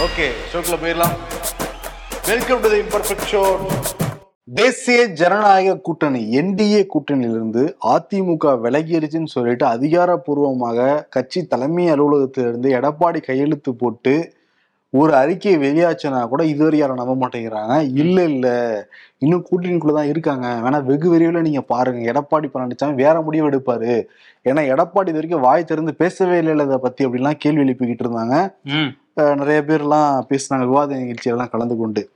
Okay ஷோக்கில் போயிடலாம். Welcome to the imperfect show தேசிய ஜனநாயக கூட்டணி என்டிஏ கூட்டணியிலிருந்து அதிமுக விலகிடுச்சுன்னு சொல்லிட்டு அதிகாரப்பூர்வமாக கட்சி தலைமை அலுவலகத்திலிருந்து எடப்பாடி கையெழுத்து போட்டு ஒரு அறிக்கை வெளியாச்சுன்னா கூட இதுவரை யாரும் நம்ப மாட்டேங்கிறாங்க. இல்லை இல்லை. இன்னும் கூட்டணிக்குள்ள தான் இருக்காங்க. வேணா வெகு விரைவில் நீங்கள் பாருங்க. எடப்பாடி பழனிசாமி வேற முடிவு எடுப்பாரு. ஏன்னா எடப்பாடி இது வரைக்கும் வாய் திறந்து பேசவே இல்லை இதை பத்தி அப்படிலாம் கேள்வி எழுப்பிக்கிட்டு இருந்தாங்க. நிறைய பேர்லாம் பேசினாங்க விவாத நிகழ்ச்சியெல்லாம் கலந்து கொண்டு.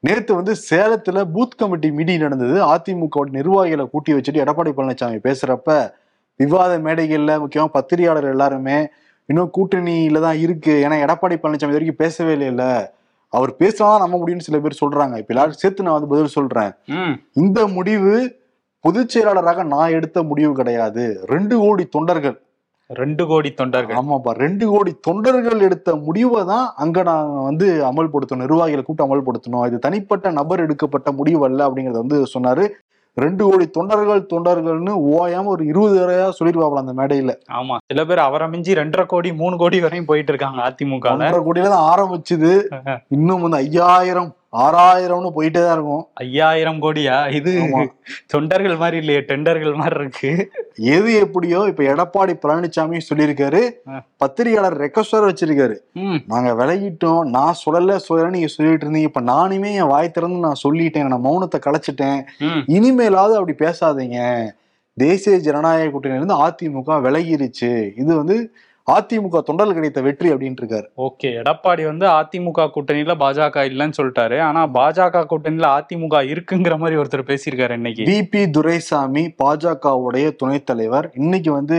நேத்து வந்து சேலத்துல பூத் கமிட்டி மீட்டிங் நடந்தது. அதிமுக வோட நிர்வாகிகளை கூட்டி வச்சுட்டு எடப்பாடி பழனிசாமி பேசுறப்ப விவாத மேடைகள்ல முக்கியமா பத்திரிகையாளர் எல்லாருமே இன்னும் கூட்டணியில தான் இருக்கு. ஏன்னா எடப்பாடி பழனிசாமி வரைக்கும் பேசவே இல்லைல்ல. அவர் பேசினாதான் நம்ப முடியும்னு சில பேர் சொல்றாங்க. இப்ப எல்லாரும் சேர்த்து நான் வந்து பதில் சொல்றேன். ம். இந்த முடிவு பொதுச் செயலாளராக நான் எடுத்த முடிவு கிடையாது. ரெண்டு கோடி தொண்டர்கள் ரெண்டு கோடி தொண்டர்கள். ஆமாப்பா ரெண்டு கோடி தொண்டர்கள் எடுத்த முடிவை தான் அங்க நாங்க வந்து அமல்படுத்தணும் நிர்வாகிகளை கூப்பிட்டு அமல்படுத்தணும். இது தனிப்பட்ட நபர் எடுக்கப்பட்ட முடிவு அல்ல அப்படிங்கறத வந்து சொன்னாரு. ரெண்டு கோடி தொண்டர்கள் தொண்டர்கள்னு ஓயாம ஒரு இருபது தடவையா சொல்லிருவாப்ல அந்த மேடையில. ஆமா சில பேர் அவரை மிஞ்சி ரெண்டரை கோடி மூணு கோடி வரையும் போயிட்டு இருக்காங்க அதிமுக ஒன்றரை கோடியில தான் ஆரம்பிச்சுது. இன்னும் வந்து ஐயாயிரம் ஆறாயிரம்னு போயிட்டே தான் இருக்கும். ஐயாயிரம் கோடியா? இது. தொண்டர்கள் மாதிரி இல்லையே டெண்டர்கள் மாதிரி இருக்கு. எது எப்படியோ இப்ப எடப்பாடி பழனிசாமி சொல்லியிருக்காரு. பத்திரிகையாளர் ரெக்வஸ்டர் வச்சிருக்காரு. நாங்க விலகிட்டோம் நான் சொல்லல சொல்லல நீங்க சொல்லிட்டு இருந்தீங்க இப்ப நானுமே என் வாய் திறந்து நான் சொல்லிட்டேன் நான் மௌனத்தை கலைச்சிட்டேன். இனிமேலாவது அப்படி பேசாதீங்க. தேசிய ஜனநாயக கூட்டணியிலிருந்து அதிமுக விலகிருச்சு. இது வந்து அதிமுக தொண்டர்கள் கிடைத்த வெற்றி அப்படின்ட்டு இருக்காரு. ஓகே எடப்பாடி வந்து அதிமுக கூட்டணியில பாஜக இல்லைன்னு சொல்லிட்டாரு. ஆனா பாஜக கூட்டணியில அதிமுக இருக்குங்கிற மாதிரி ஒருத்தர் பேசியிருக்காரு இன்னைக்கு. பிபி துரைசாமி பாஜகவுடைய துணைத் தலைவர். இன்னைக்கு வந்து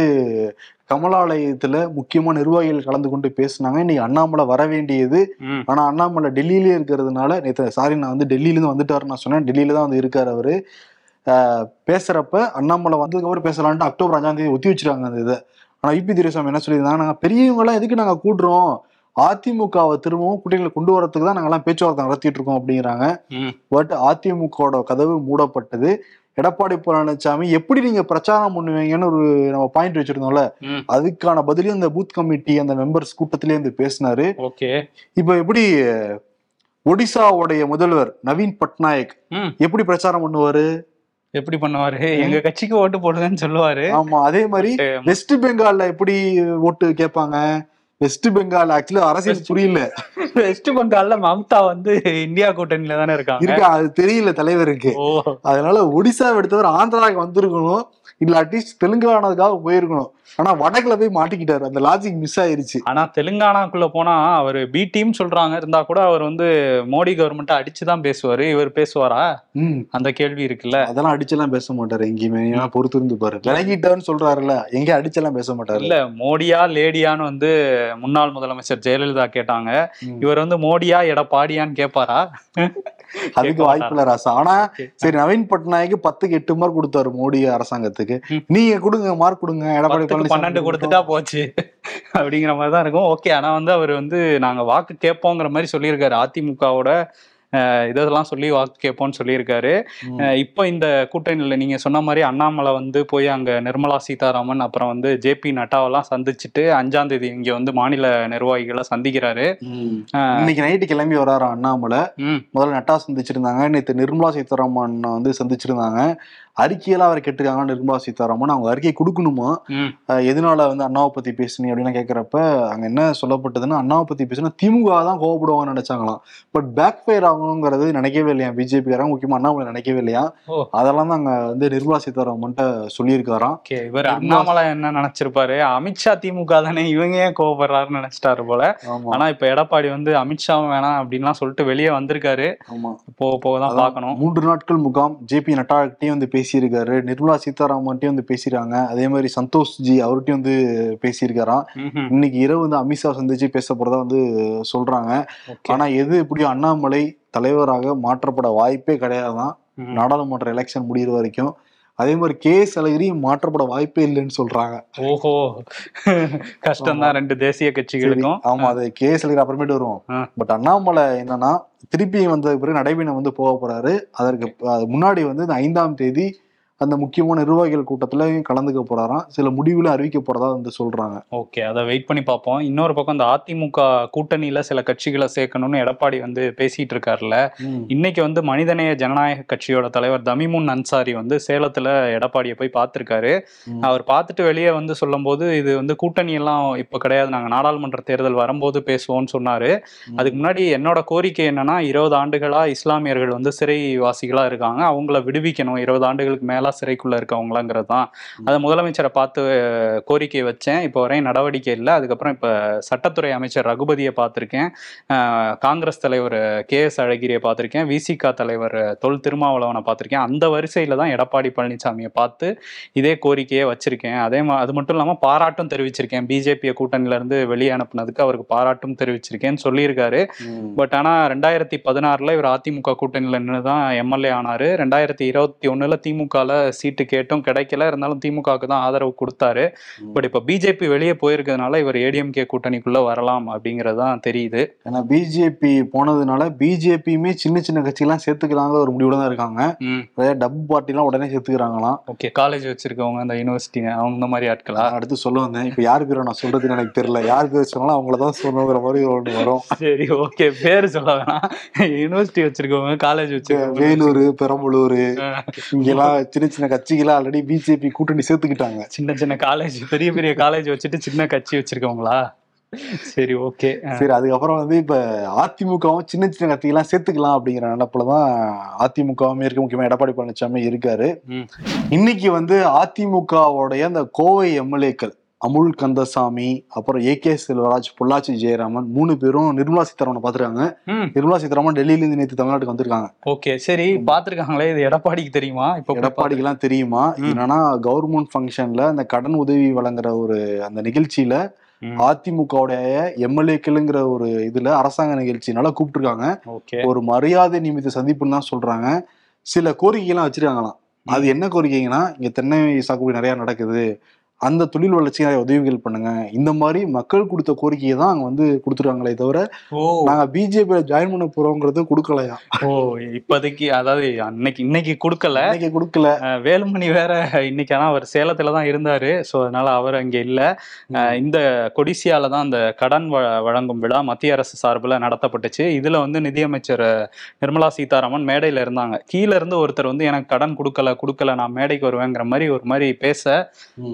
கமலாலயத்துல முக்கியமான நிர்வாகிகள் கலந்து கொண்டு பேசினாங்க. இன்னைக்கு அண்ணாமலை வர வேண்டியது. ஆனா அண்ணாமலை டெல்லியிலே இருக்கிறதுனால நேற்று சாரி நான் வந்து டெல்லியில இருந்து வந்துட்டாரு நான் சொன்னேன். டெல்லியில தான் வந்து இருக்காரு அவரு. பேசுறப்ப அண்ணாமலை வந்ததுக்கு அப்புறம் பேசலான்ட்டு அக்டோபர் அஞ்சாம் தேதி ஒத்தி வச்சிருக்காங்க அந்த இதை. ஆனா இபி துரைசாமி என்ன சொல்லியிருந்தாங்க நாங்க பெரியவங்க எல்லாம் எதுக்கு நாங்க கூட்டுறோம் அதிமுகவை திரும்பவும் கூட்டணியில கொண்டு வரதுக்கு தான் நாங்கெல்லாம் பேச்சுவார்த்தை நடத்திட்டு இருக்கோம் அப்படிங்கிறாங்க. பட் அதிமுகவோட கதவு மூடப்பட்டது. எடப்பாடி பழனிசாமி எப்படி நீங்க பிரச்சாரம் பண்ணுவீங்கன்னு ஒரு நம்ம பாயிண்ட் வச்சிருந்தோம்ல? அதுக்கான பதிலையும் அந்த பூத் கமிட்டி அந்த மெம்பர்ஸ் கூட்டத்திலே வந்து பேசினாரு. ஓகே. இப்ப எப்படி ஒடிசாவுடைய முதல்வர் நவீன் பட்நாயக் எப்படி பிரச்சாரம் பண்ணுவாரு? எப்படி பண்ணுவாரு? எங்க கட்சிக்கு ஓட்டு போடுங்கன்னு சொல்லுவாரு. ஆமா அதே மாதிரி வெஸ்ட் பெங்கால்ல எப்படி ஓட்டு கேட்பாங்க? வெஸ்ட் பெங்கால் ஆக்சுவலி அரசியல் புரியல. வெஸ்ட் பெங்கால்ல மம்தா வந்து இந்தியா கூட்டணியில தானே இருக்காங்க? இருக்கா அது தெரியல தலைவருக்கு. அதனால ஒடிசா எடுத்தவர் ஆந்திராவுக்கு வந்திருக்கணும். இல்ல அட்லீஸ்ட் தெலுங்கானாவுக்காக போயிருக்கணும். ஆனா வடக்குல போய் மாட்டிக்கிட்டாரு. அந்த லாஜிக் மிஸ் ஆயிருச்சு. ஆனா தெலுங்கானாக்குள்ள போனா அவர் பி டீம் சொல்றாங்க. இருந்தா கூட அவர் வந்து மோடி கவர்மெண்ட் அடிச்சுதான் பேசுவாரு. இவர் பேசுவாரா? அந்த கேள்வி இருக்குல்ல. அதெல்லாம் அடிச்செல்லாம் பேச மாட்டாரு எங்கேயுமே. ஏன்னா பொறுத்து இருந்து பாரு. விலகிட்டாருன்னு சொல்றாருல்ல. எங்க அடிச்செல்லாம் பேச மாட்டாரு. இல்ல மோடியா லேடியான்னு வந்து முன்னாள் முதலமைச்சர் ஜெயலலிதா கேட்டாங்க. இவர் வந்து மோடியா எடப்பாடியான்னு கேட்பாரா அதுக்கு வாய்ப்பு இல்ல ராசா. ஆனா சரி நவீன் பட்நாயக் பத்துக்கு எட்டு மார்க் கொடுத்தாரு மோடி அரசாங்கத்துக்கு. நீங்க கொடுங்க மார்க் கொடுங்க எடப்பாடி பன்னெண்டு கொடுத்துட்டா போச்சு. அப்படிங்கிற மாதிரி தான் இருக்கும். ஓகே ஆனா வந்து அவர் வந்து நாங்க வாக்கு கேட்போங்கிற மாதிரி சொல்லியிருக்காரு. அதிமுகவோட இதெல்லாம் சொல்லி வாக்கு கேட்போம்னு சொல்லியிருக்காரு. இப்போ இந்த கூட்டணியில் நீங்க சொன்ன மாதிரி அண்ணாமலை வந்து போய் அங்க நிர்மலா சீதாராமன் அப்புறம் வந்து ஜேபி நட்டாவெல்லாம் சந்திச்சுட்டு அஞ்சாம் தேதி இங்க வந்து மாநில நிர்வாகிகளை சந்திக்கிறாரு. இன்னைக்கு நைட்டு கிளம்பி வராரு அண்ணாமலை. முதல்ல நட்டா சந்திச்சிருந்தாங்க. நேற்று நிர்மலா சீதாராமன் வந்து சந்திச்சிருந்தாங்க. அறிக்கையெல்லாம் அவர் கேட்டிருக்காங்க நிர்மலா சீதாராமன். அவங்க அறிக்கை கொடுக்கணுமா? எதனால வந்து அண்ணாவை பத்தி பேசுனீங்க அப்படின்னு கேட்கறப்ப அங்க என்ன சொல்லப்பட்டதுன்னா அண்ணாவை பத்தி பேசினா திமுக தான் கோவப்படுவாங்கன்னு நினைச்சாங்களாம். பட் பேக் ஃபயர் ஆகணுங்கிறது நினைக்கவே இல்லையா? பிஜேபிக்காரங்க முக்கியமா அண்ணாமலை நினைக்கவே இல்லையா. அதெல்லாம் தான் அங்க வந்து நிர்மலா சீதாராமன் சொல்லியிருக்காராம். இவர் அண்ணாமலை என்ன நினைச்சிருப்பாரு? அமித்ஷா திமுக தானே இவங்க ஏன் கோவப்படுறாருன்னு நினைச்சிட்டாரு போல. ஆனா இப்ப எடப்பாடி வந்து அமித்ஷாவும் வேணாம் அப்படின்லாம் சொல்லிட்டு வெளியே வந்திருக்காரு. ஆமா. போக போக தான் அதான் பார்க்கணும். மூன்று நாட்கள் முகாம். ஜேபி நட்டாகிட்டையும் வந்து பேசியிருக்காரு நிர்மலா சீதாராமன்ட்டையும் வந்து பேசியிருக்காங்க அதே மாதிரி சந்தோஷ் ஜி அவர்கிட்டயும் வந்து பேசியிருக்காராம். இன்னைக்கு இரவு வந்து அமித்ஷா சந்திச்சு பேச போறதா வந்து சொல்றாங்க. ஆனா எது எப்படியும் அண்ணாமலை தலைவராக மாற்றப்பட வாய்ப்பே கிடையாதான் ம். நாடாளுமன்ற எலெக்ஷன் முடியிற வரைக்கும் அதே மாதிரி கே அழகிரி மாற்றப்பட வாய்ப்பே இல்லைன்னு சொல்றாங்க. ஓஹோ. கஷ்டம் தான் ரெண்டு தேசிய கட்சிகளுக்கும். ஆமா அது கே அழகிரி அப்புறமேட்டு வருவோம். பட் அண்ணாமலை என்னன்னா திருப்பி வந்ததுக்கு பிறகு நடைபயணம் வந்து போக போறாரு. அதற்கு முன்னாடி வந்து இந்த ஐந்தாம் தேதி அந்த முக்கியமான நிர்வாகிகள் கூட்டத்துல கலந்துக்க போறாராம். சில முடிவுல அறிவிக்க போறதா வந்து சொல்றாங்க. ஓகே அதை வெயிட் பண்ணி பார்ப்போம். இன்னொரு பக்கம் இந்த அதிமுக கூட்டணியில சில கட்சிகளை சேர்க்கணும்னு எடப்பாடி வந்து பேசிட்டு இருக்காருல்ல. இன்னைக்கு வந்து மனிதநேய ஜனநாயக கட்சியோட தலைவர் தமிமுன் அன்சாரி வந்து சேலத்துல எடப்பாடியை போய் பார்த்திருக்காரு. அவர் பார்த்துட்டு வெளியே வந்து சொல்லும்போது இது வந்து கூட்டணி எல்லாம் இப்ப கிடையாது. நாங்க நாடாளுமன்ற தேர்தல் வரும்போது பேசுவோம்னு சொன்னாரு. அதுக்கு முன்னாடி என்னோட கோரிக்கை என்னன்னா இருபது ஆண்டுகளா இஸ்லாமியர்கள் வந்து சிறைவாசிகளா இருக்காங்க. அவங்கள விடுவிக்கணும். இருபது ஆண்டுகளுக்கு மேல சிறைக்குள்ள இருக்கவங்களாங்கிறது தான். அதை முதலமைச்சரை பார்த்து கோரிக்கை வச்சேன். இப்போ வரையும் நடவடிக்கை இல்லை. அதுக்கப்புறம் இப்போ சட்டத்துறை அமைச்சர் ரகுபதியை பார்த்துருக்கேன். காங்கிரஸ் தலைவர் கே எஸ் அழகிரியை பார்த்துருக்கேன். விசிகா தலைவர் தொல் திருமாவளவனை பார்த்துருக்கேன். அந்த வரிசையில தான் எடப்பாடி பழனிசாமியை பார்த்து இதே கோரிக்கையை வச்சிருக்கேன். அதே மா அது மட்டும் இல்லாமல் பாராட்டும் தெரிவிச்சிருக்கேன். பிஜேபியை கூட்டணியில இருந்து வெளியே அனுப்புனதுக்கு அவருக்கு பாராட்டும் தெரிவிச்சிருக்கேன்னு சொல்லியிருக்காரு. பட் ஆனா ரெண்டாயிரத்தி பதினாறுல இவர் அதிமுக கூட்டணியில நின்று தான் எம்எல்ஏ ஆனாரு. ரெண்டாயிரத்தி இருபத்தி ஒண்ணுல திமுகல சீட்டு கேட்டும். கிடைக்கல. இருந்தாலும் திமுகவுக்கு தான் ஆதரவு கொடுத்தாரு. பட் இப்ப பிஜேபி வெளியே போயிருக்கிறதுனால இவர் ஏடிஎம்கே கூட்டணிக்குள்ள வரலாம் அப்படிங்கிறது தான் தெரியுது. ஏன்னா பிஜேபி போனதுனால பிஜேபியுமே சின்ன சின்ன கட்சியெல்லாம் சேர்த்துக்கிறாங்க ஒரு முடிவுல தான் இருக்காங்க. டப் பார்ட்டிலாம் உடனே சேர்த்துக்கிறாங்களாம். ஓகே. காலேஜ் வச்சிருக்கவங்க அந்த யூனிவர்சிட்டி அவங்க இந்த மாதிரி ஆட்களா? அடுத்து சொல்ல வந்தேன். இப்ப யார் பேரை நான் சொல்றதுன்னு எனக்கு தெரியல. யார் பேர் சொன்னாலும் அவங்கள தான் சொல்லணுங்கிற மாதிரி ஒன்று வரும். சரி ஓகே. பேரு சொல்ல வேணாம். யூனிவர்சிட்டி வச்சிருக்கவங்க காலேஜ் வச்சிருக்கவங்க. வேலூர் பெரம்பலூர் இங்கெல்லாம் சின்ன சின்ன கட்சிகளாம் ஆல்ரெடி பிஜேபி கூட்டணி சேர்த்துக்கிட்டாங்க. சின்ன சின்ன காலேஜ் பெரிய பெரிய காலேஜ் வச்சுட்டு சின்ன கட்சி வச்சிருக்கவங்களா? சரி ஓகே சரி அதுக்கப்புறம் வந்து இப்ப அதிமுகவும் சின்ன சின்ன கட்சிகள்லாம் சேர்த்துக்கலாம் அப்படிங்கிற நினப்புலதான் அதிமுகவுமே இருக்கு. முக்கியமா எடப்பாடி பழனிசாமி இருக்காரு. இன்னைக்கு வந்து அதிமுகவுடைய அந்த கோவை எம்எல்ஏக்கள் அமுல் கந்தசாமி அப்புறம் ஏ கே செல்வராஜ் பொள்ளாச்சி ஜெயராமன் மூணு பேரும் நிர்மலா சீதாராமனை பார்த்திருக்காங்க. ம். நிர்மலா சீதாராமன் டெல்லியில இருந்து நேற்று தமிழ்நாட்டுக்கு வந்திருக்காங்க. ஓகே சரி பாத்துருக்காங்களே இது எடப்பாடிக்கு தெரியுமா? இப்ப எடப்பாடிக்கு எல்லாம் தெரியுமா. என்னன்னா கவர்மெண்ட் ஃபங்க்ஷன்ல அந்த கடன் உதவி வழங்குற ஒரு அந்த நிகழ்ச்சியில. அதிமுகவுடைய எம்எல்ஏக்களுங்கிற ஒரு இதுல அரசாங்க நிகழ்ச்சினால கூப்பிட்டுருக்காங்க. ஒரு மரியாதை நிமித்த சந்திப்புன்னு தான் சொல்றாங்க. சில கோரிக்கைலாம் வச்சிருக்காங்களாம். அது என்ன கோரிக்கைங்கன்னா இங்க தென்னை சாகுபடி நிறைய நடக்குது. அந்த தொழில் வளர்ச்சிக்கு நிறைய உதவிகள் பண்ணுங்க. இந்த மாதிரி மக்கள் கொடுத்த கோரிக்கையை தான் அங்க வந்து கொடுத்துருக்காங்களே தவிர நாங்க பிஜேபியில ஜாயின் பண்ண போறோங்கிறது கொடுக்கலையா? ஓ இப்போதைக்கு அதாவது அன்னைக்கு இன்னைக்கு கொடுக்கல. இன்னைக்கு கொடுக்கல. வேலுமணி வேற இன்னைக்கு ஆனா அவர் சேலத்துல தான் இருந்தாரு. ஸோ அதனால அவர் அங்க இல்ல. இந்த கொடிசியால தான் அந்த கடன் வழங்கும் விழா மத்திய அரசு சார்பில் நடத்தப்பட்டுச்சு. இதுல வந்து நிதியமைச்சர் நிர்மலா சீதாராமன் மேடையில இருந்தாங்க. கீழ இருந்து ஒருத்தர் வந்து எனக்கு கடன் கொடுக்கல கொடுக்கல நான் மேடைக்கு வருவேங்கிற மாதிரி ஒரு மாதிரி பேச.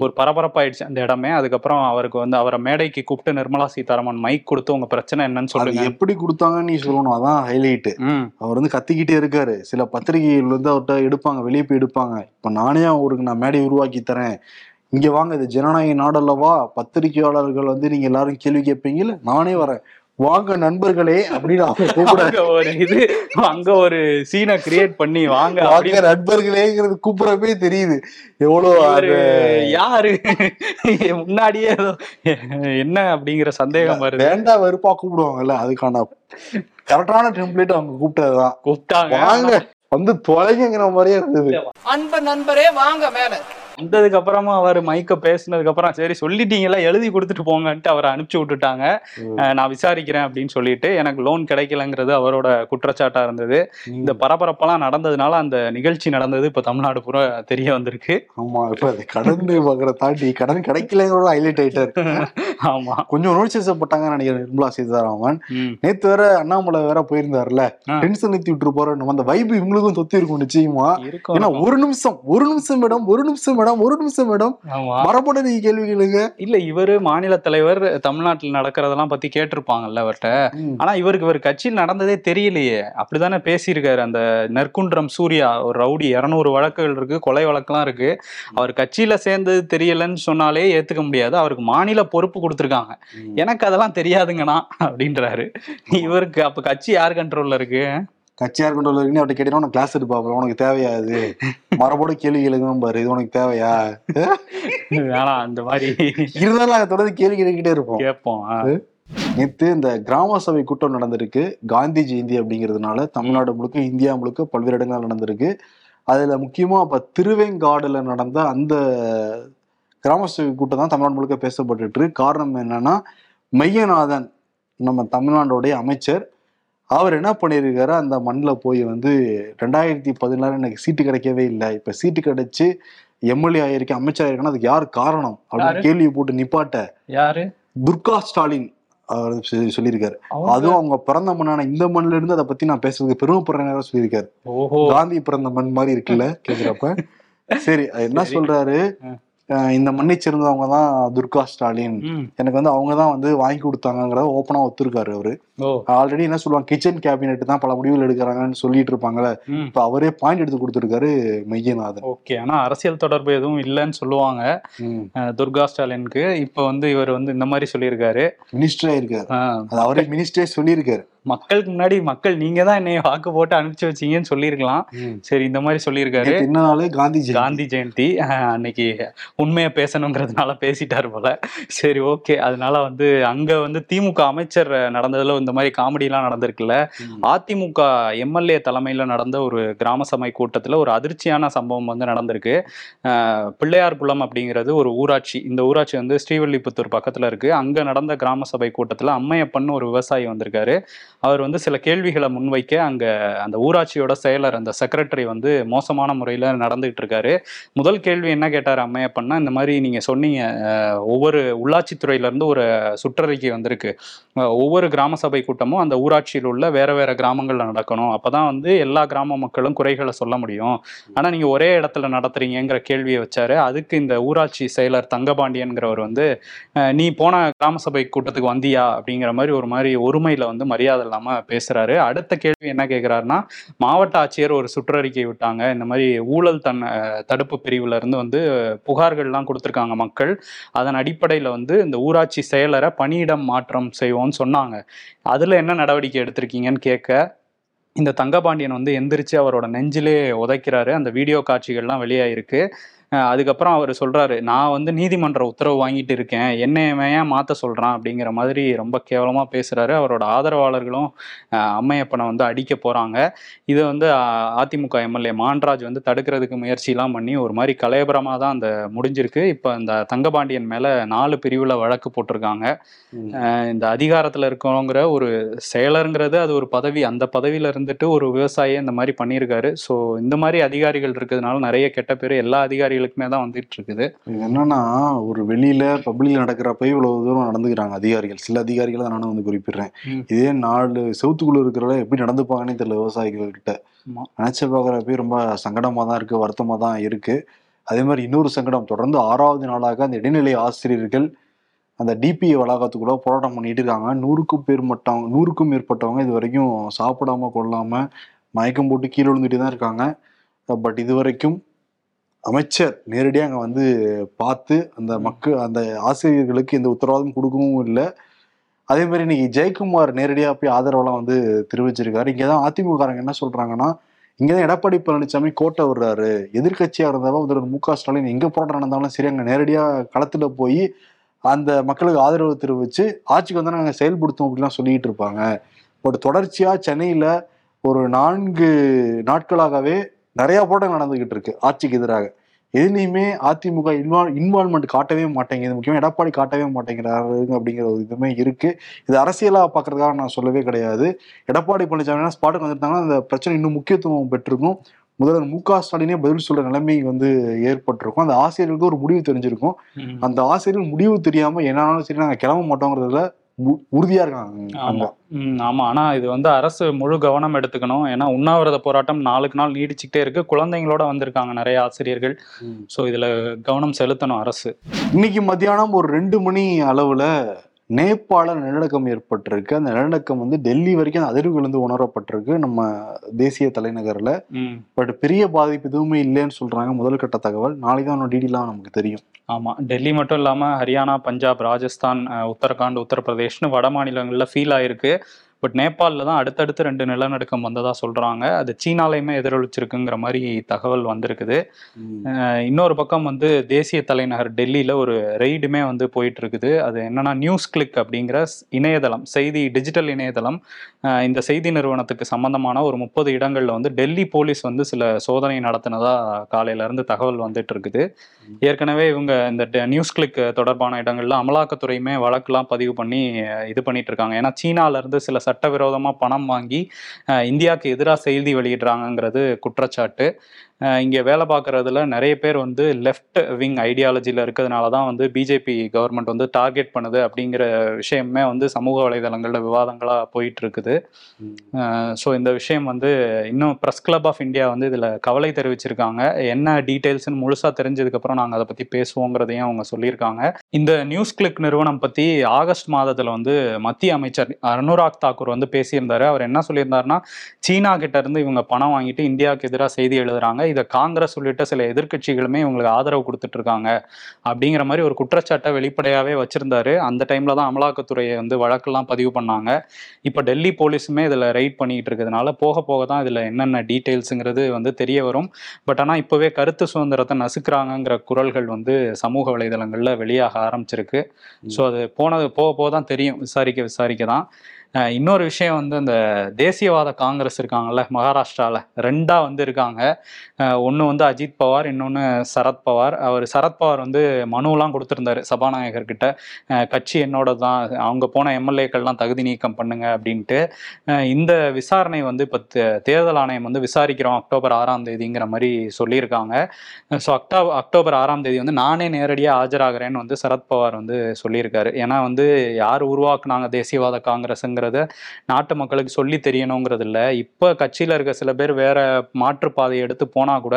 ஒரு பரபரப்பாயிடுச்சு அந்த இடமே. அதுக்கப்புறம் அவருக்கு வந்து அவரை மேடைக்கு கூப்பிட்டு நிர்மலா சீதாராமன் மைக் கொடுத்து உங்க பிரச்சனை என்னன்னு சொல்லுங்க. எப்படி கொடுத்தாங்கன்னு நீ சொல்லணும். அதான் ஹைலைட் அவர் வந்து கத்திக்கிட்டே இருக்காரு. சில பத்திரிகைகள் வந்து அவர்கிட்ட எடுப்பாங்க வெளியே போய் எடுப்பாங்க. இப்ப நானே அவருக்கு நான் மேடை உருவாக்கி தரேன். இங்க வாங்க இது ஜனநாயக நாடல்லவா? பத்திரிகையாளர்கள் வந்து நீங்க எல்லாரும் கேள்வி கேட்பீங்கல்ல? நானே வரேன். வாங்க நண்பர்களே அப்படின்னு அவங்க கூப்பிட அங்க ஒரு இது அங்க ஒரு சீனை கிரியேட் பண்ணி வாங்க வாங்க நண்பர்களேங்கிறது கூப்பிடவே தெரியுது. எவ்வளவு யாரு? முன்னாடியே ஏதோ என்ன அப்படிங்கிற சந்தேகம் வருது. வேண்டா வெறுப்பா கூப்பிடுவாங்கல்ல அதுக்கான கரெக்டான டெம்ப்ளேட் அவங்க கூப்பிட்டதுதான் கூப்பிட்டாங்க. வாங்க வந்து தொலைங்கிற மாதிரியே இருந்தது. அன்பு நண்பரே வாங்க மேல. வந்ததுக்கு அப்புறமா அவர் மைக்க பேசினதுக்கு அப்புறம் சரி சொல்லிட்டீங்களா எழுதி கொடுத்துட்டு போங்கன்ட்டு அவரை அனுப்பிச்சு விட்டுட்டாங்க. நான் விசாரிக்கிறேன் அப்படின்னு சொல்லிட்டு எனக்கு லோன் கிடைக்கலங்கிறது அவரோட குற்றச்சாட்டா இருந்தது. இந்த பரபரப்பெல்லாம் நடந்ததுனால அந்த நிகழ்ச்சி நடந்தது இப்ப தமிழ்நாடு பூரா தெரிய வந்திருக்கு. ஆமா இப்ப அது கடன் வாங்குற தாண்டி கடன் கிடைக்கலங்கிறத ஹைலைட் ஆயிட்டாரு ஆமா. கொஞ்சம் உணர்ச்சிசப்பட்டாங்கன்னு நினைக்கிறேன் நிர்மலா சீதாராமன். நேத்து வேற அண்ணாமலை வேற போயிருந்தாருல. டென்ஷன் நிறுத்தி விட்டு போற நம்ம. அந்த வைப் இவங்களுக்கும் தொத்தி இருக்கும் நிச்சயமா. ஏன்னா ஒரு நிமிஷம் ஒரு நிமிஷம் மேடம் ஒரு நிமிஷம் மேடம் ஒரு நிமிஷம் மேடம். ஆமா. மரபணு நீங்க கேள்வி கேளுங்க. இல்ல இவரு மாநில தலைவர் தமிழ்நாட்டுல நடக்கிறதெல்லாம் பத்தி கேட்டிருப்பாங்கல்ல அவர்கிட்ட. ஆனா இவருக்கு இவர் கட்சியில் நடந்ததே தெரியலையே. அப்படிதானே பேசியிருக்காரு அந்த நற்குன்றம் சூர்யா. ஒரு ரவுடி இருநூறு வழக்குகள் இருக்கு கொலை வழக்கெல்லாம் இருக்கு. அவர் கட்சியில சேர்ந்தது தெரியலன்னு சொன்னாலே ஏத்துக்க முடியாது. அவருக்கு மாநில பொறுப்பு கொடுத்துருக்காங்க. எனக்கு அதெல்லாம் தெரியாதுங்கண்ணா அப்படின்றாரு. இவருக்கு அப்ப கட்சி யார் கண்ட்ரோல்ல இருக்கு? கட்சியா இருக்கட்டும் அவர்கிட்ட கேட்டீங்கன்னா உனக்கு கிளாஸ் எடுப்பாப்ல உனக்கு தேவையா இது? மரபோட கேள்வி கேளுங்க பாரு இது உனக்கு தேவையா? வேணாம் அந்த மாதிரி. இருந்தாலும் நாங்க தொடர்ந்து கேள்வி கேட்டுக்கிட்டே இருப்போம். கேட்போம். நேத்து இந்த கிராம சபை கூட்டம் நடந்திருக்கு காந்தி ஜெயந்தி அப்படிங்கிறதுனால தமிழ்நாடு முழுக்க இந்தியா முழுக்க பல்வேறு இடங்கள் நடந்திருக்கு. அதுல முக்கியமா அப்ப திருவேங்காடுல நடந்த அந்த கிராம சபை கூட்டம் தான் தமிழ்நாடு முழுக்க பேசப்பட்டுட்டு இருக்கு. காரணம் என்னன்னா மையநாதன் நம்ம தமிழ்நாடுடைய அமைச்சர் அவர் என்ன பண்ணியிருக்காரு அந்த மண்ணில் போய் வந்து ரெண்டாயிரத்தி பதினாறு எனக்கு சீட்டு கிடைக்கவே இல்லை. இப்ப சீட்டு கிடைச்சு எம்எல்ஏ ஆயிருக்கேன் அமைச்சர் ஆயிருக்கேன் அதுக்கு யார் காரணம்? அப்படின்னு? கேள்வி போட்டு நிப்பாட்ட யாரு? துர்கா ஸ்டாலின் அவர் சொல்லி- சொல்லியிருக்காரு. அதுவும் அவங்க பிறந்த மண்ணான இந்த மண்ணுல இருந்து அதை பத்தி நான் பேசுறதுக்கு பெருமைப்படுறேன் சொல்லியிருக்காரு. காந்தி பிறந்த மண் மாதிரி இருக்குல்ல கேக்குறப்ப. சரி என்ன. சொல்றாரு? இந்த மண்ணை சேர்ந்தவங்க தான் துர்கா ஸ்டாலின். எனக்கு வந்து அவங்க தான் வந்து வாங்கி கொடுத்தாங்கிறத ஓப்பனா ஒத்துருக்காரு அவரு. ஆல்ரெடி என்ன சொல்லுவாங்க கிச்சன் கேபினெட் தான் பல முடிவுகள் எடுக்கிறாங்கன்னு சொல்லிட்டு இருப்பாங்கல்ல. ம். இப்ப அவரே பாயிண்ட் எடுத்து கொடுத்துருக்காரு மெய்யநாதன். ஓகே ஆனா அரசியல் தொடர்பு எதுவும் இல்லைன்னு சொல்லுவாங்க. துர்கா ஸ்டாலினுக்கு. இப்ப வந்து இவர் வந்து இந்த மாதிரி சொல்லியிருக்காரு. மினிஸ்டரா இருக்காரு அவரே மினிஸ்டரே சொல்லியிருக்காரு. மக்களுக்கு முன்னாடி மக்கள் நீங்க தான் என்னைய வாக்கு போட்டு அனுப்பிச்சு வச்சீங்கன்னு சொல்லியிருக்கலாம். சரி இந்த மாதிரி சொல்லியிருக்காரு. என்ன நாள் காந்தி. காந்தி ஜெயந்தி. அன்னைக்கு உண்மையை பேசணுங்கிறதுனால பேசிட்டாரு போல. சரி ஓகே. அதனால வந்து அங்க வந்து திமுக அமைச்சர் நடந்ததுல இந்த மாதிரி காமெடி எல்லாம் நடந்திருக்குல்ல. அதிமுக எம்எல்ஏ தலைமையில நடந்த ஒரு கிராம சபை கூட்டத்துல ஒரு அதிர்ச்சியான சம்பவம் வந்து நடந்திருக்கு. அஹ், பிள்ளையார்குளம் அப்படிங்கிறது ஒரு ஊராட்சி. இந்த ஊராட்சி வந்து ஸ்ரீவில்லிபுத்தூர் பக்கத்துல இருக்கு. அங்க நடந்த கிராம சபை கூட்டத்துல அம்மையப்பன் ஒரு விவசாயி வந்திருக்காரு. அவர் வந்து சில கேள்விகளை முன்வைக்க அங்கே அந்த ஊராட்சியோட செயலர் அந்த செக்ரட்டரி வந்து மோசமான முறையில் நடந்துகிட்டு இருக்காரு முதல் கேள்வி என்ன கேட்டார் அம்மையப்பன்னா இந்த மாதிரி நீங்கள் சொன்னீங்க ஒவ்வொரு உள்ளாட்சித்துறையிலேருந்து ஒரு சுற்றறிக்கை வந்திருக்கு. ஒவ்வொரு கிராம சபை கூட்டமும் அந்த ஊராட்சியில் உள்ள வேற வேற கிராமங்களில் நடக்கணும். அப்போ தான் வந்து எல்லா கிராம மக்களும் குறைகளை சொல்ல முடியும். ஆனால் நீங்கள் ஒரே இடத்துல நடத்துறீங்கிற கேள்வியை வச்சாரு. அதுக்கு இந்த ஊராட்சி செயலர் தங்கபாண்டியன்கிறவர் வந்து நீ போன கிராம சபை கூட்டத்துக்கு வந்தியா அப்படிங்கிற மாதிரி ஒரு மாதிரி ஒருமையில் வந்து மரியாதை இல்லாம பேசுறாரு. அடுத்த கேள்வி என்ன கேட்கிறாருன்னா மாவட்ட ஆட்சியர் ஒரு சுற்றறிக்கை விட்டாங்க. இந்த மாதிரி ஊழல் தன் தடுப்பு பிரிவுல இருந்து வந்து புகார்கள்லாம் கொடுத்துருக்காங்க மக்கள். அதன் அடிப்படையில வந்து இந்த ஊராட்சி செயலரை பணியிடம் மாற்றம் செய்வோம்னு சொன்னாங்க. அதுல என்ன நடவடிக்கை எடுத்திருக்கீங்கன்னு கேட்க இந்த தங்கபாண்டியன் வந்து எந்திரிச்சு அவரோட நெஞ்சிலே உதைக்கிறாரு. அந்த வீடியோ காட்சிகள்லாம் வெளியாயிருக்கு. அதுக்கப்புறம் அவர் சொல்றாரு நான் வந்து நீதிமன்ற உத்தரவு வாங்கிட்டு இருக்கேன். என்னை ஏன் மாத்த சொல்றான்? அப்படிங்கிற மாதிரி ரொம்ப கேவலமா பேசுறாரு. அவரோட ஆதரவாளர்களும் அம்மையப்பனை வந்து அடிக்க போறாங்க. இதை வந்து அதிமுக எம்எல்ஏ மான்ராஜ் வந்து தடுக்கிறதுக்கு முயற்சிலாம் பண்ணி ஒரு மாதிரி கலையபரமாக தான் அந்த முடிஞ்சிருக்கு. இப்போ இந்த தங்கபாண்டியன் மேல நாலு பிரிவுல வழக்கு போட்டிருக்காங்க. இந்த அதிகாரத்துல இருக்கவங்கிற ஒரு செயலருங்கிறது அது ஒரு பதவி அந்த பதவியில இருந்துட்டு ஒரு விவசாயி இந்த மாதிரி பண்ணியிருக்காரு. ஸோ இந்த மாதிரி அதிகாரிகள் இருக்கிறதுனால நிறைய கெட்ட பேர் எல்லா அதிகாரிகளுக்குமே தான் வந்துட்டு இருக்குது இது என்னன்னா ஒரு வெளியில பப்ளிக்ல நடக்கிறப்ப இவ்வளவு தூரம் நடந்துக்கிறாங்க அதிகாரிகள். சில அதிகாரிகளை தான் நானும் வந்து குறிப்பிடுறேன். இதே நாலு செவுத்துக்குள்ள இருக்கிறவங்க எப்படி நடந்துப்பாங்கன்னே தெரியல விவசாயிகள் கிட்ட. நினைச்சு பார்க்குறப்ப ரொம்ப சங்கடமா தான் இருக்கு வருத்தமா தான் இருக்கு. அதே மாதிரி இன்னொரு சங்கடம் தொடர்ந்து ஆறாவது நாளாக அந்த இடைநிலை ஆசிரியர்கள் அந்த டிபிஏ வளாகத்துக்குள்ள போராட்டம் பண்ணிட்டு இருக்காங்க. நூறுக்கும் பேர்மட்டவங்க நூறுக்கும் மேற்பட்டவங்க இது வரைக்கும் சாப்பிடாம கொள்ளாம மயக்கம் போட்டு கீழே விழுந்துட்டே தான் இருக்காங்க. பட் இது வரைக்கும் அமைச்சர் நேரடியாக அங்கே வந்து பார்த்து அந்த மக்கள் அந்த ஆசிரியர்களுக்கு எந்த உத்தரவாதம் கொடுக்கவும் இல்லை. அதே மாதிரி இன்னைக்கு ஜெயக்குமார் நேரடியாக போய் ஆதரவெல்லாம் வந்து தெரிவிச்சிருக்காரு. இங்கே தான் அதிமுககாரங்க என்ன சொல்றாங்கன்னா இங்கே தான் எடப்பாடி பழனிசாமி கோட்டை விடுறாரு. எதிர்க்கட்சியாக இருந்தவங்க முதல்வர் மு க ஸ்டாலின் எங்கே போராட்டம் நடந்தாலும் சரி அங்கே நேரடியாக களத்தில் போய் அந்த மக்களுக்கு ஆதரவு தெரிவித்து ஆட்சிக்கு வந்தால் நாங்கள் செயல்படுத்துவோம் அப்படிலாம் சொல்லிட்டு இருப்பாங்க. பட் தொடர்ச்சியாக சென்னையில் ஒரு நான்கு நாட்களாகவே நிறைய போராட்டம் நடந்துகிட்டு இருக்கு ஆட்சிக்கு எதிராக. எதுலையுமே அதிமுக இன்வால் இன்வால்மெண்ட் காட்டவே மாட்டேங்குது. முக்கியமா எடப்பாடி காட்டவே மாட்டேங்கிறாரு அப்படிங்கிற ஒரு இதுவுமே இருக்கு. இது அரசியலா பாக்குறதுக்காக நான் சொல்லவே கிடையாது. எடப்பாடி பழனிசாமி ஸ்பாட்டுக்கு வந்துட்டாங்கன்னா அந்த பிரச்சனை இன்னும் முக்கியத்துவம் பெற்றிருக்கும். முதல்வர் மு க ஸ்டாலினே பதில் சொல்ற நிலைமை வந்து ஏற்பட்டிருக்கும். அந்த ஆசிரியர்களுக்கு ஒரு முடிவு தெரிஞ்சிருக்கும். அந்த ஆசிரியர்கள் முடிவு தெரியாம என்னாலும் சரி நாங்க கிளம்ப மாட்டோங்கிறதுல உறுதியா இருக்காங்க. ஆமா. ஆனா இது வந்து அரசு முழு கவனம் எடுத்துக்கணும். ஏன்னா உண்ணாவிரத போராட்டம் நாளுக்கு நாள் நீடிச்சுக்கிட்டே இருக்கு. குழந்தைங்களோட வந்திருக்காங்க நிறைய ஆசிரியர்கள். ஸோ இதுல கவனம் செலுத்தணும் அரசு. இன்னைக்கு மத்தியானம் ஒரு ரெண்டு மணி அளவுல நேபாள நிலநடுக்கம் ஏற்பட்டிருக்கு. அந்த நிலநடுக்கம் வந்து டெல்லி வரைக்கும் அந்த அதிர்வுகள் வந்து உணரப்பட்டிருக்கு நம்ம தேசிய தலைநகர்ல. பட் பெரிய பாதிப்பு எதுவுமே இல்லைன்னு சொல்றாங்க முதல் கட்ட தகவல். நாளைக்கு தான் டீடெயிலாம் நமக்கு தெரியும். ஆமாம் டெல்லி மட்டும் இல்லாமல் ஹரியானா பஞ்சாப் ராஜஸ்தான் உத்தரகாண்ட் உத்தரப்பிரதேஷ்னு வட மாநிலங்களில் ஃபீல் ஆயிருக்கு. பட் நேபாளில் தான் அடுத்தடுத்து ரெண்டு நிலநடுக்கம் வந்ததா சொல்றாங்க. அது சீனாலையுமே எதிரொலிச்சிருக்குங்கிற மாதிரி தகவல் வந்திருக்குது. இன்னொரு பக்கம் வந்து தேசிய தலைநகர் டெல்லியில ஒரு ரெய்டுமே வந்து போயிட்டு இருக்குது அது என்னன்னா நியூஸ் கிளிக் அப்படிங்கிற இணையதளம் செய்தி டிஜிட்டல் இணையதளம். இந்த செய்தி நிறுவனத்துக்கு சம்பந்தமான ஒரு முப்பது இடங்கள்ல வந்து டெல்லி போலீஸ் வந்து சில சோதனை நடத்தினதா காலையில இருந்து தகவல் வந்துட்டு இருக்குது ஏற்கனவே இவங்க இந்த நியூஸ் கிளிக் தொடர்பான இடங்கள்ல அமலாக்கத்துறையுமே வழக்குலாம் பதிவு பண்ணி இது பண்ணிட்டு இருக்காங்க ஏன்னா சீனால இருந்து சில சட்டவிரோதமாக பணம் வாங்கி இந்தியாவுக்கு எதிராக செய்தி வெளியிடுறாங்கங்கிறது குற்றச்சாட்டு. இங்கே வேலை பார்க்குறதுல நிறைய பேர் வந்து லெஃப்ட் விங் ஐடியாலஜியில் இருக்கிறதுனால தான் வந்து பிஜேபி கவர்மெண்ட் வந்து டார்கெட் பண்ணுது அப்படிங்கிற விஷயமே வந்து சமூக வலைதளங்களில் விவாதங்களாக போயிட்டு இருக்குது ஸோ இந்த விஷயம் வந்து இன்னும் ப்ரெஸ் கிளப் ஆஃப் இந்தியா வந்து இதில் கவலை தெரிவிச்சிருக்காங்க. என்ன டீட்டெயில்ஸ்னு முழுசாக தெரிஞ்சதுக்கப்புறம் நாங்கள் அதை பற்றி பேசுவோங்கிறதையும் அவங்க சொல்லியிருக்காங்க. இந்த நியூஸ் கிளிக் நிறுவனம் பற்றி ஆகஸ்ட் மாதத்தில் வந்து மத்திய அமைச்சர் அனுராக் தாக்கூர் வந்து பேசியிருந்தார். அவர் என்ன சொல்லியிருந்தாருன்னா சீனா கிட்ட இருந்து இவங்க பணம் வாங்கிட்டு இந்தியாவுக்கு எதிராக செய்தி எழுதுறாங்க. இதை காங்கிரஸ் உள்ளிட்ட சில எதிர்க்கட்சிகளுமே இவங்களுக்கு ஆதரவு கொடுத்துட்டு இருக்காங்க அப்படிங்கிற மாதிரி ஒரு குற்றச்சாட்டை வெளிப்படையாகவே வச்சிருந்தாரு. அந்த டைம்ல தான் அமலாக்கத்துறையை வந்து வழக்கெல்லாம் பதிவு பண்ணாங்க. இப்போ டெல்லி போலீஸுமே இதில் ரைட் பண்ணிட்டு இருக்கிறதுனால போக போக தான் இதில் என்னென்ன டீட்டெயில்ஸுங்கிறது வந்து தெரிய வரும். பட் ஆனால் இப்போவே கருத்து சுதந்திரத்தை நசுக்கிறாங்கங்கிற குரல்கள் வந்து சமூக வலைதளங்களில் வெளியாக ஆரம்பிச்சிருக்கு. ஸோ அது போனது போக போக தான் தெரியும். விசாரிக்க விசாரிக்க தான். இன்னொரு விஷயம் வந்து அந்த தேசியவாத காங்கிரஸ் இருக்காங்கல்ல மகாராஷ்டிராவில் ரெண்டாக வந்து இருக்காங்க. ஒன்று வந்து அஜித் பவார் இன்னொன்று சரத் பவார். அவர் சரத் பவார் வந்து மனுவெலாம் கொடுத்துருந்தாரு சபாநாயகர்கிட்ட கட்சி என்னோட தான் அவங்க போன எம்எல்ஏக்கள்லாம் தகுதி நீக்கம் பண்ணுங்க அப்படின்ட்டு. இந்த விசாரணை வந்து இப்போ தேர்தல் ஆணையம் வந்து விசாரிக்கிறோம் அக்டோபர் ஆறாம் தேதிங்கிற மாதிரி சொல்லியிருக்காங்க. ஸோ அக்டோ அக்டோபர் ஆறாம் தேதி வந்து நானே நேரடியாக ஆஜராகிறேன்னு வந்து சரத்பவார் வந்து சொல்லியிருக்காரு. ஏன்னா வந்து யார் உருவாக்குனாங்க தேசியவாத காங்கிரஸுங்கிறத நாட்டு மக்களுக்கு சொல்லி தெரியணுங்கிறது இல்லை இப்போ கட்சியில் இருக்க சில பேர் வேற மாற்றுப்பாதையை எடுத்து போனால் கூட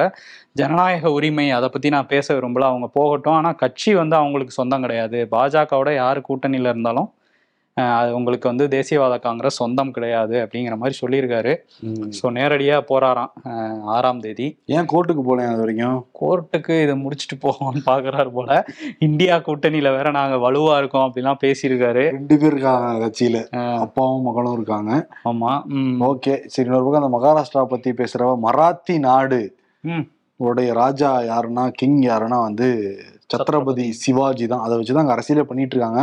ஜனநாயக உரிமை அதை பற்றி நான் பேச விரும்பல. அவங்க போகட்டும். ஆனால் கட்சி வந்து அவங்களுக்கு சொந்தம் கிடையாது. பாஜகவோட யார் கூட்டணியில் இருந்தாலும் அது உங்களுக்கு வந்து தேசியவாத காங்கிரஸ் சொந்தம் கிடையாது அப்படிங்கிற மாதிரி சொல்லியிருக்காரு. ஸோ நேரடியாக போறாராம் ஆறாம் தேதி. ஏன் கோர்ட்டுக்கு போலேன் அது வரைக்கும்? கோர்ட்டுக்கு இதை முடிச்சுட்டு போவோம்னு பார்க்குறாரு போல. இந்தியா கூட்டணியில வேற நாங்க வலுவா இருக்கோம் அப்படிலாம் பேசியிருக்காரு. ரெண்டு பேர் இருக்காங்க கட்சியில. அப்பாவும் மகனும் இருக்காங்க. ஆமா ம். ஓகே சரி இன்னொரு பக்கம் அந்த மகாராஷ்டிரா பத்தி பேசுறவ மராத்தி நாடு. உடைய ராஜா யாருன்னா கிங் யாருன்னா வந்து சத்ரபதி. சிவாஜி தான். அதை வச்சுதான் அங்க அரசியலே பண்ணிட்டு இருக்காங்க.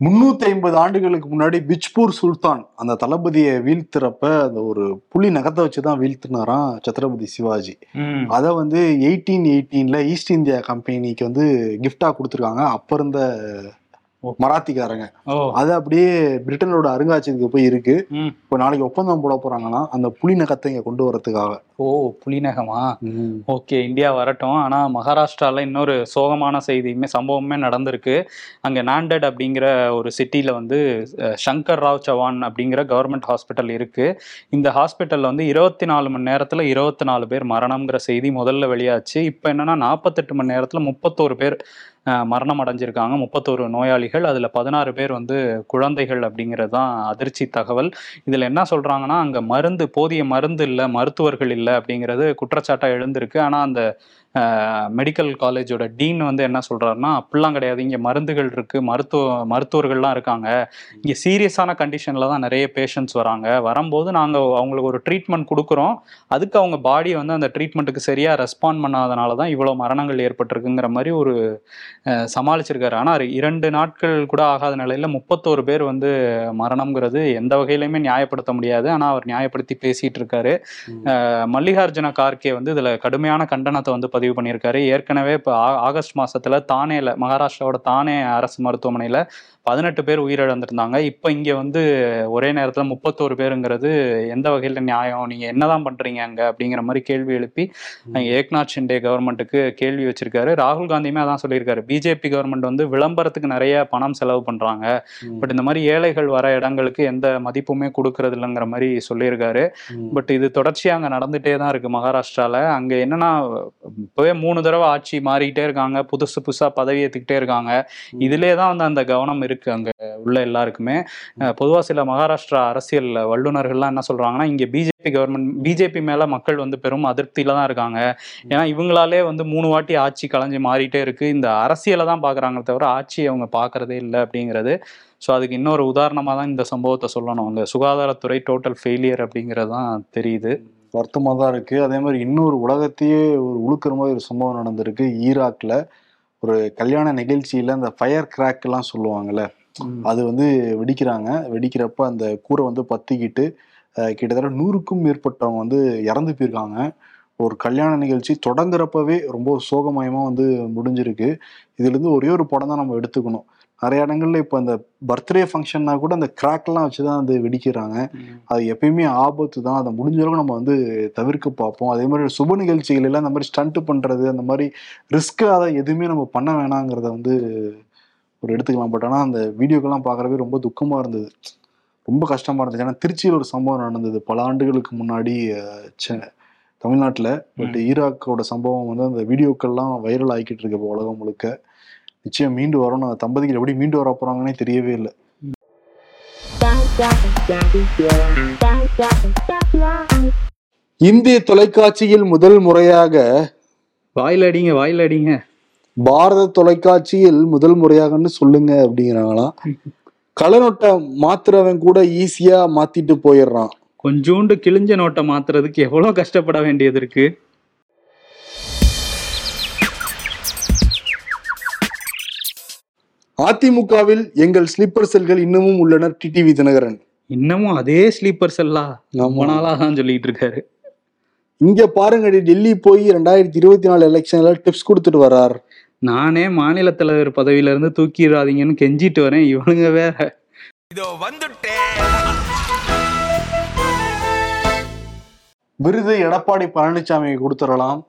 முன்னூத்தி ஐம்பது ஆண்டுகளுக்கு முன்னாடி பிஜ்பூர் சுல்தான் அந்த தளபதியை வீழ்த்துறப்ப அந்த ஒரு புலி நகத்தை வச்சுதான் வீழ்த்தினாராம் சத்ரபதி சிவாஜி அதை வந்து எயிட்டீன் எயிட்டீன்ல ஈஸ்ட் இந்தியா கம்பெனிக்கு வந்து கிஃப்டா கொடுத்துருக்காங்க அப்ப இருந்த. மராத்திக்காரங்க. அது அப்படியே பிரிட்டனோட அருங்காட்சியகத்துக்கு போய் இருக்கு. இப்போ நாளைக்கு ஒப்பந்தம் போட போறாங்கன்னா அந்த புலி நகத்தை இங்க கொண்டு வரதுக்காக ஓ புலிநகமா ஓகே இந்தியா வரட்டும். ஆனா மகாராஷ்டிரால இன்னொரு சோகமான செய்தியுமே சம்பவமே நடந்திருக்கு. அங்க நாண்டட் அப்படிங்கிற ஒரு சிட்டில வந்து சங்கர் ராவ் சவான் அப்படிங்கிற கவர்மெண்ட் ஹாஸ்பிட்டல் இருக்கு. இந்த ஹாஸ்பிட்டல்ல வந்து இருபத்தி நாலு மணி நேரத்துல இருபத்தி நாலு பேர் மரணம்ங்கிற செய்தி முதல்ல வெளியாச்சு. இப்போ என்னன்னா நாற்பத்தெட்டு மணி நேரத்துல முப்பத்தோரு பேர் மரணம் அடைஞ்சிருக்காங்க. முப்பத்தோரு நோயாளிகள். அதில் பதினாறு பேர் வந்து குழந்தைகள் அப்படிங்கிறது தான் அதிர்ச்சி தகவல். இதில் என்ன சொல்கிறாங்கன்னா அங்கே மருந்து போதிய மருந்து இல்லை மருத்துவர்கள் இல்லை அப்படிங்கிறது குற்றச்சாட்டாக எழுந்திருக்கு. ஆனால் அந்த மெடிக்கல் காலேஜோட டீன் வந்து என்ன சொல்றாருன்னா அப்படிலாம் கிடையாது. இங்க மருந்துகள் இருக்கு. மருத்துவ மருத்துவர்கள்லாம் இருக்காங்க. இங்க சீரியஸான கண்டிஷன்ல தான் நிறைய பேஷண்ட்ஸ் வராங்க. வரும்போது நாங்க அவங்களுக்கு ஒரு ட்ரீட்மெண்ட் கொடுக்குறோம். அதுக்கு அவங்க பாடி வந்து அந்த ட்ரீட்மெண்ட்டுக்கு சரியா ரெஸ்பாண்ட் பண்ணாதனால தான் இவ்வளவு மரணங்கள் ஏற்பட்டிருக்குங்கிற மாதிரி ஒரு சமாளிச்சிருக்காரு. ஆனா இரண்டு நாட்கள் கூட ஆகாத நிலையில முப்பத்தோரு பேர் வந்து மரணம்ங்கிறது எந்த வகையிலுமே நியாயப்படுத்த முடியாது. ஆனா அவர் நியாயப்படுத்தி பேசிட்டு இருக்காரு. மல்லிகார்ஜுன கார்கே வந்து இதுல கடுமையான கண்டனத்தை வந்து பதிவு பண்ணியிருக்காரு. ஏற்கனவே இப்போ ஆகஸ்ட் மாசத்துல தானேல மகாராஷ்டிராவோட தானே அரசு மருத்துவமனையில பதினெட்டு பேர் உயிரிழந்திருந்தாங்க. இப்போ இங்க வந்து ஒரே நேரத்துல முப்பத்தோரு பேருங்கிறது எந்த வகையில நியாயம்? நீங்க என்னதான் பண்றீங்க அங்க? அப்படிங்கிற மாதிரி கேள்வி எழுப்பி ஏக்நாத் ஷிண்டே கவர்மெண்ட்டுக்கு கேள்வி வச்சிருக்காரு. ராகுல் காந்தியுமே அதான் சொல்லியிருக்காரு. பிஜேபி கவர்மெண்ட் வந்து விளம்பரத்துக்கு நிறைய பணம் செலவு பண்றாங்க. பட் இந்த மாதிரி ஏழைகள் வர இடங்களுக்கு எந்த மதிப்புமே கொடுக்கறது இல்லைங்கிற மாதிரி சொல்லியிருக்காரு. பட் இது தொடர்ச்சியா அங்க நடந்துட்டே தான் இருக்கு மகாராஷ்டிரால. அங்க என்னன்னா இப்பவே மூணு தடவை ஆட்சி மாறிக்கிட்டே இருக்காங்க. புதுசு புதுசா பதவி ஏத்துக்கிட்டே இருக்காங்க. இதுலயே தான் வந்து அந்த கவனம் இருக்கு அங்கே உள்ள எல்லாருக்குமே. பொதுவாக சில மகாராஷ்டிரா அரசியல் வல்லுநர்கள்லாம் என்ன சொல்கிறாங்கன்னா இங்கே பிஜேபி கவர்மெண்ட் பிஜேபி மேலே மக்கள் வந்து பெரும் அதிருப்தியில் தான் இருக்காங்க. ஏன்னா இவங்களாலே வந்து மூணு வாட்டி ஆட்சி கலைஞ்சு மாறிட்டே இருக்குது இந்த அரசியலை தான் பார்க்குறாங்களே தவிர ஆட்சியை அவங்க பார்க்குறதே இல்லை அப்படிங்கிறது. ஸோ அதுக்கு இன்னொரு உதாரணமாக தான் இந்த சம்பவத்தை சொல்லணும். அந்த சுகாதாரத்துறை டோட்டல் ஃபெயிலியர் அப்படிங்கிறது தான் தெரியுது. வருத்தமாக தான் இருக்குது அதே மாதிரி இன்னொரு உலகத்தையே ஒரு உழுக்கிற மாதிரி ஒரு சம்பவம் நடந்திருக்கு ஈராக்ல. ஒரு கல்யாண நிகழ்ச்சியில அந்த ஃபயர் கிராக் எல்லாம் சொல்லுவாங்கல்ல அது வந்து வெடிக்கிறாங்க. வெடிக்கிறப்ப அந்த கூரை வந்து பத்திக்கிட்டு கிட்டத்தட்ட நூறுக்கும் மேற்பட்டவங்க வந்து இறந்து போயிருக்காங்க. ஒரு கல்யாண நிகழ்ச்சி தொடங்குறப்பவே ரொம்ப சோகமயமா வந்து முடிஞ்சிருக்கு. இதுல இருந்து ஒரே ஒரு படம் தான் நம்ம எடுத்துக்கணும். நிறைய இடங்கள்ல இப்போ அந்த பர்த்டே ஃபங்க்ஷன்னா கூட அந்த கிராக்லாம் வச்சு தான் வந்து வெடிக்கிறாங்க. அது எப்பயுமே ஆபத்து தான். அதை முடிஞ்ச அளவுக்கு நம்ம வந்து தவிர்க்க பார்ப்போம். அதே மாதிரி சுப நிகழ்ச்சிகள் எல்லாம் அந்த மாதிரி ஸ்டண்ட் பண்றது அந்த மாதிரி ரிஸ்க் அதை எதுவுமே நம்ம பண்ண வேணாங்கிறத வந்து ஒரு எடுத்துக்கலாம். பட் ஆனால் அந்த வீடியோக்கெல்லாம் பார்க்குறவே ரொம்ப துக்கமா இருந்தது. ரொம்ப கஷ்டமா இருந்துச்சு ஏன்னா திருச்சியில் ஒரு சம்பவம் நடந்தது. பல ஆண்டுகளுக்கு முன்னாடி தமிழ்நாட்டுல. பட் ஈராக்கோட சம்பவம் வந்து அந்த வீடியோக்கள்லாம் வைரல் ஆகிக்கிட்டு இருக்கு இப்போ உலகம் முழுக்க. நிச்சயம் மீண்டு வரணும். அந்த தம்பதிகள் எப்படி மீண்டு வர போறாங்கன்னே தெரியவே இல்லை. இந்திய தொலைக்காட்சியில் முதல் முறையாக வாயில் அடிங்க வாயில் அடிங்க பாரத தொலைக்காட்சியில் முதல் முறையாகன்னு சொல்லுங்க அப்படிங்கிறாங்களாம். கலநொட்டை மாத்துறவன் கூட ஈஸியா மாத்திட்டு போயிடுறான். கொஞ்சோண்டு கிழிஞ்ச நோட்டை மாத்துறதுக்கு எவ்வளவு கஷ்டப்பட வேண்டியது இருக்கு? அதிமுகவில் எங்கள் ஸ்லீப்பர் செல்கள் இன்னமும் உள்ளனர் டிடிவி தினகரன். இன்னமும் அதே ஸ்லீப்பர் செல்லாம் ரொம்ப நாளா தான் சொல்லிட்டு இருக்காரு. இங்க பாருங்கடி டெல்லி போய் ரெண்டாயிரத்தி இருபத்தி நாலு எலெக்ஷன்ல டிப்ஸ் கொடுத்துட்டு வர்றார். நானே மாநில தலைவர் பதவியில இருந்து தூக்கிடாதீங்கன்னு கெஞ்சிட்டு வரேன் இவனுங்க வேற. விருது எடப்பாடி பழனிசாமி கொடுத்துடலாம்.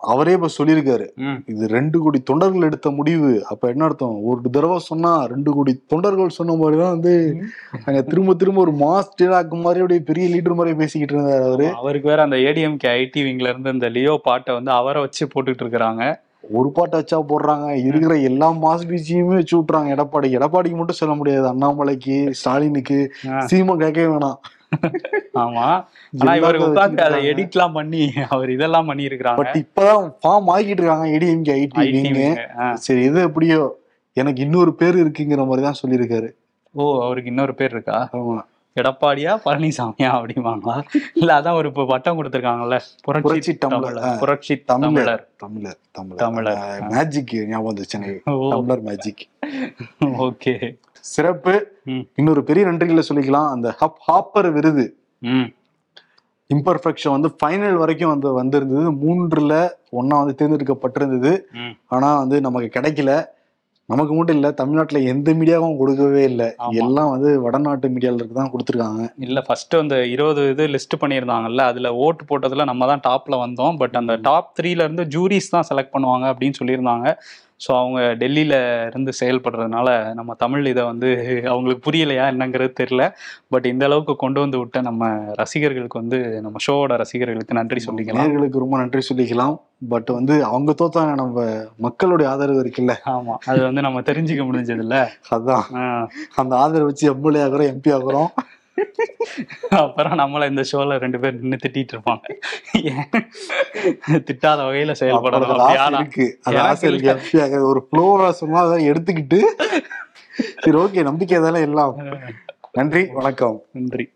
அவரே இப்ப சொல்லியிருக்காரு. இது ரெண்டு கோடி தொண்டர்கள் எடுத்த முடிவு. அப்ப என்ன அர்த்தம்? ஒரு தடவை சொன்னா ரெண்டு கோடி தொண்டர்கள் சொன்ன மாதிரிதான் வந்து அங்க திரும்ப திரும்ப ஒரு மாஸ் டிராக் மாதிரி அப்படியே பெரிய லீடர் மாதிரி பேசிக்கிட்டு இருந்தாரு அவரு. அவருக்கு வேற அந்த ஏடிஎம்கே ஐடி விங்ல இருந்து இந்த லியோ பாட்டை வந்து அவரை வச்சு போட்டுட்டு இருக்கிறாங்க. ஒரு பாட்டை வச்சா போடுறாங்க. இருக்கிற எல்லா மாஸ் பீச்சியுமே வச்சு விட்டுறாங்க. எடப்பாடி எடப்பாடிக்கு மட்டும் சொல்ல முடியாது. அண்ணாமலைக்கு ஸ்டாலினுக்கு. சீமா கேட்கவே வேணாம். ஆமா. ஆனா இவர் உட்காந்து அதை. எடிட்லாம் பண்ணி அவர் இதெல்லாம் பண்ணி இருக்கிறாங்க பட் இப்பதான் ஃபார்ம் ஆகிட்டு இருக்காங்க ஏடிஎம்கே ஐடி சரி எது எப்படியோ எனக்கு இன்னொரு பேர் இருக்குங்கிற மாதிரி தான் சொல்லியிருக்காரு. ஓ அவருக்கு இன்னொரு பேர் இருக்கா? ஆமா. எடப்பாடியா பழனிசாமியா அப்படிவாங்களா இல்ல அதான் ஒரு பட்டம் கொடுத்திருக்காங்கல்ல. புரட்சி. தமிழர். புரட்சி தமிழர். தமிழர். தமிழர் தமிழர். தமிழர். மேஜிக் ஞாபகம் வந்துச்சு டம்ளர் மேஜிக் ஓகே. சிறப்பு. இன்னொரு பெரிய நன்றிகளை சொல்லிக்கலாம். அந்த ஹப் ஹாப்பர் விருது. இம்பர்ஃபெக்ஷன் வந்து ஃபைனல் வரைக்கும் வந்து வந்திருந்தது. மூன்றுல ஒண்ணா வந்து தேர்ந்தெடுக்கப்பட்டிருந்தது. ஆனா வந்து நமக்கு கிடைக்கல. நமக்கு மட்டும் இல்ல தமிழ்நாட்டுல எந்த மீடியாவும் கொடுக்கவே இல்லை. எல்லாம் வந்து வடநாட்டு மீடியாவுக்கு தான் கொடுத்துருக்காங்க. இல்ல ஃபர்ஸ்ட் அந்த இருபது இது லிஸ்ட் பண்ணியிருந்தாங்கல்ல அதுல ஓட்டு போட்டதுல நம்ம தான் டாப்ல வந்தோம். பட் அந்த டாப் த்ரீல இருந்து ஜூரிஸ் தான் செலக்ட் பண்ணுவாங்க அப்படின்னு சொல்லியிருந்தாங்க. ஸோ அவங்க டெல்லியில இருந்து செயல்படுறதுனால நம்ம தமிழ் இதை வந்து அவங்களுக்கு புரியலையா என்னங்கிறது தெரியல. பட் இந்த அளவுக்கு கொண்டு வந்து விட்ட நம்ம ரசிகர்களுக்கு வந்து நம்ம ஷோவோட ரசிகர்களுக்கு நன்றி சொல்லிக்கலாம். நேர்களுக்கு ரொம்ப நன்றி சொல்லிக்கலாம். பட் வந்து அவங்க தோத்தாங்க நம்ம மக்களுடைய ஆதரவு இருக்குல்ல. ஆமா. அது வந்து நம்ம தெரிஞ்சுக்க முடிஞ்சது இல்ல அதான் அந்த ஆதரவு வச்சு எம்எல்ஏ ஆகுறோம் எம்பி ஆகுறோம். அப்புறம் நம்மள இந்த ஷோல ரெண்டு பேர் நின்று திட்டிட்டு இருப்பாங்க? திட்டாத வகையில ஆகுறது ஒரு ஃப்ளோவா சொன்னா அதை எடுத்துக்கிட்டு சரி ஓகே நம்பிக்கை தானே எல்லாம். நன்றி வணக்கம். நன்றி.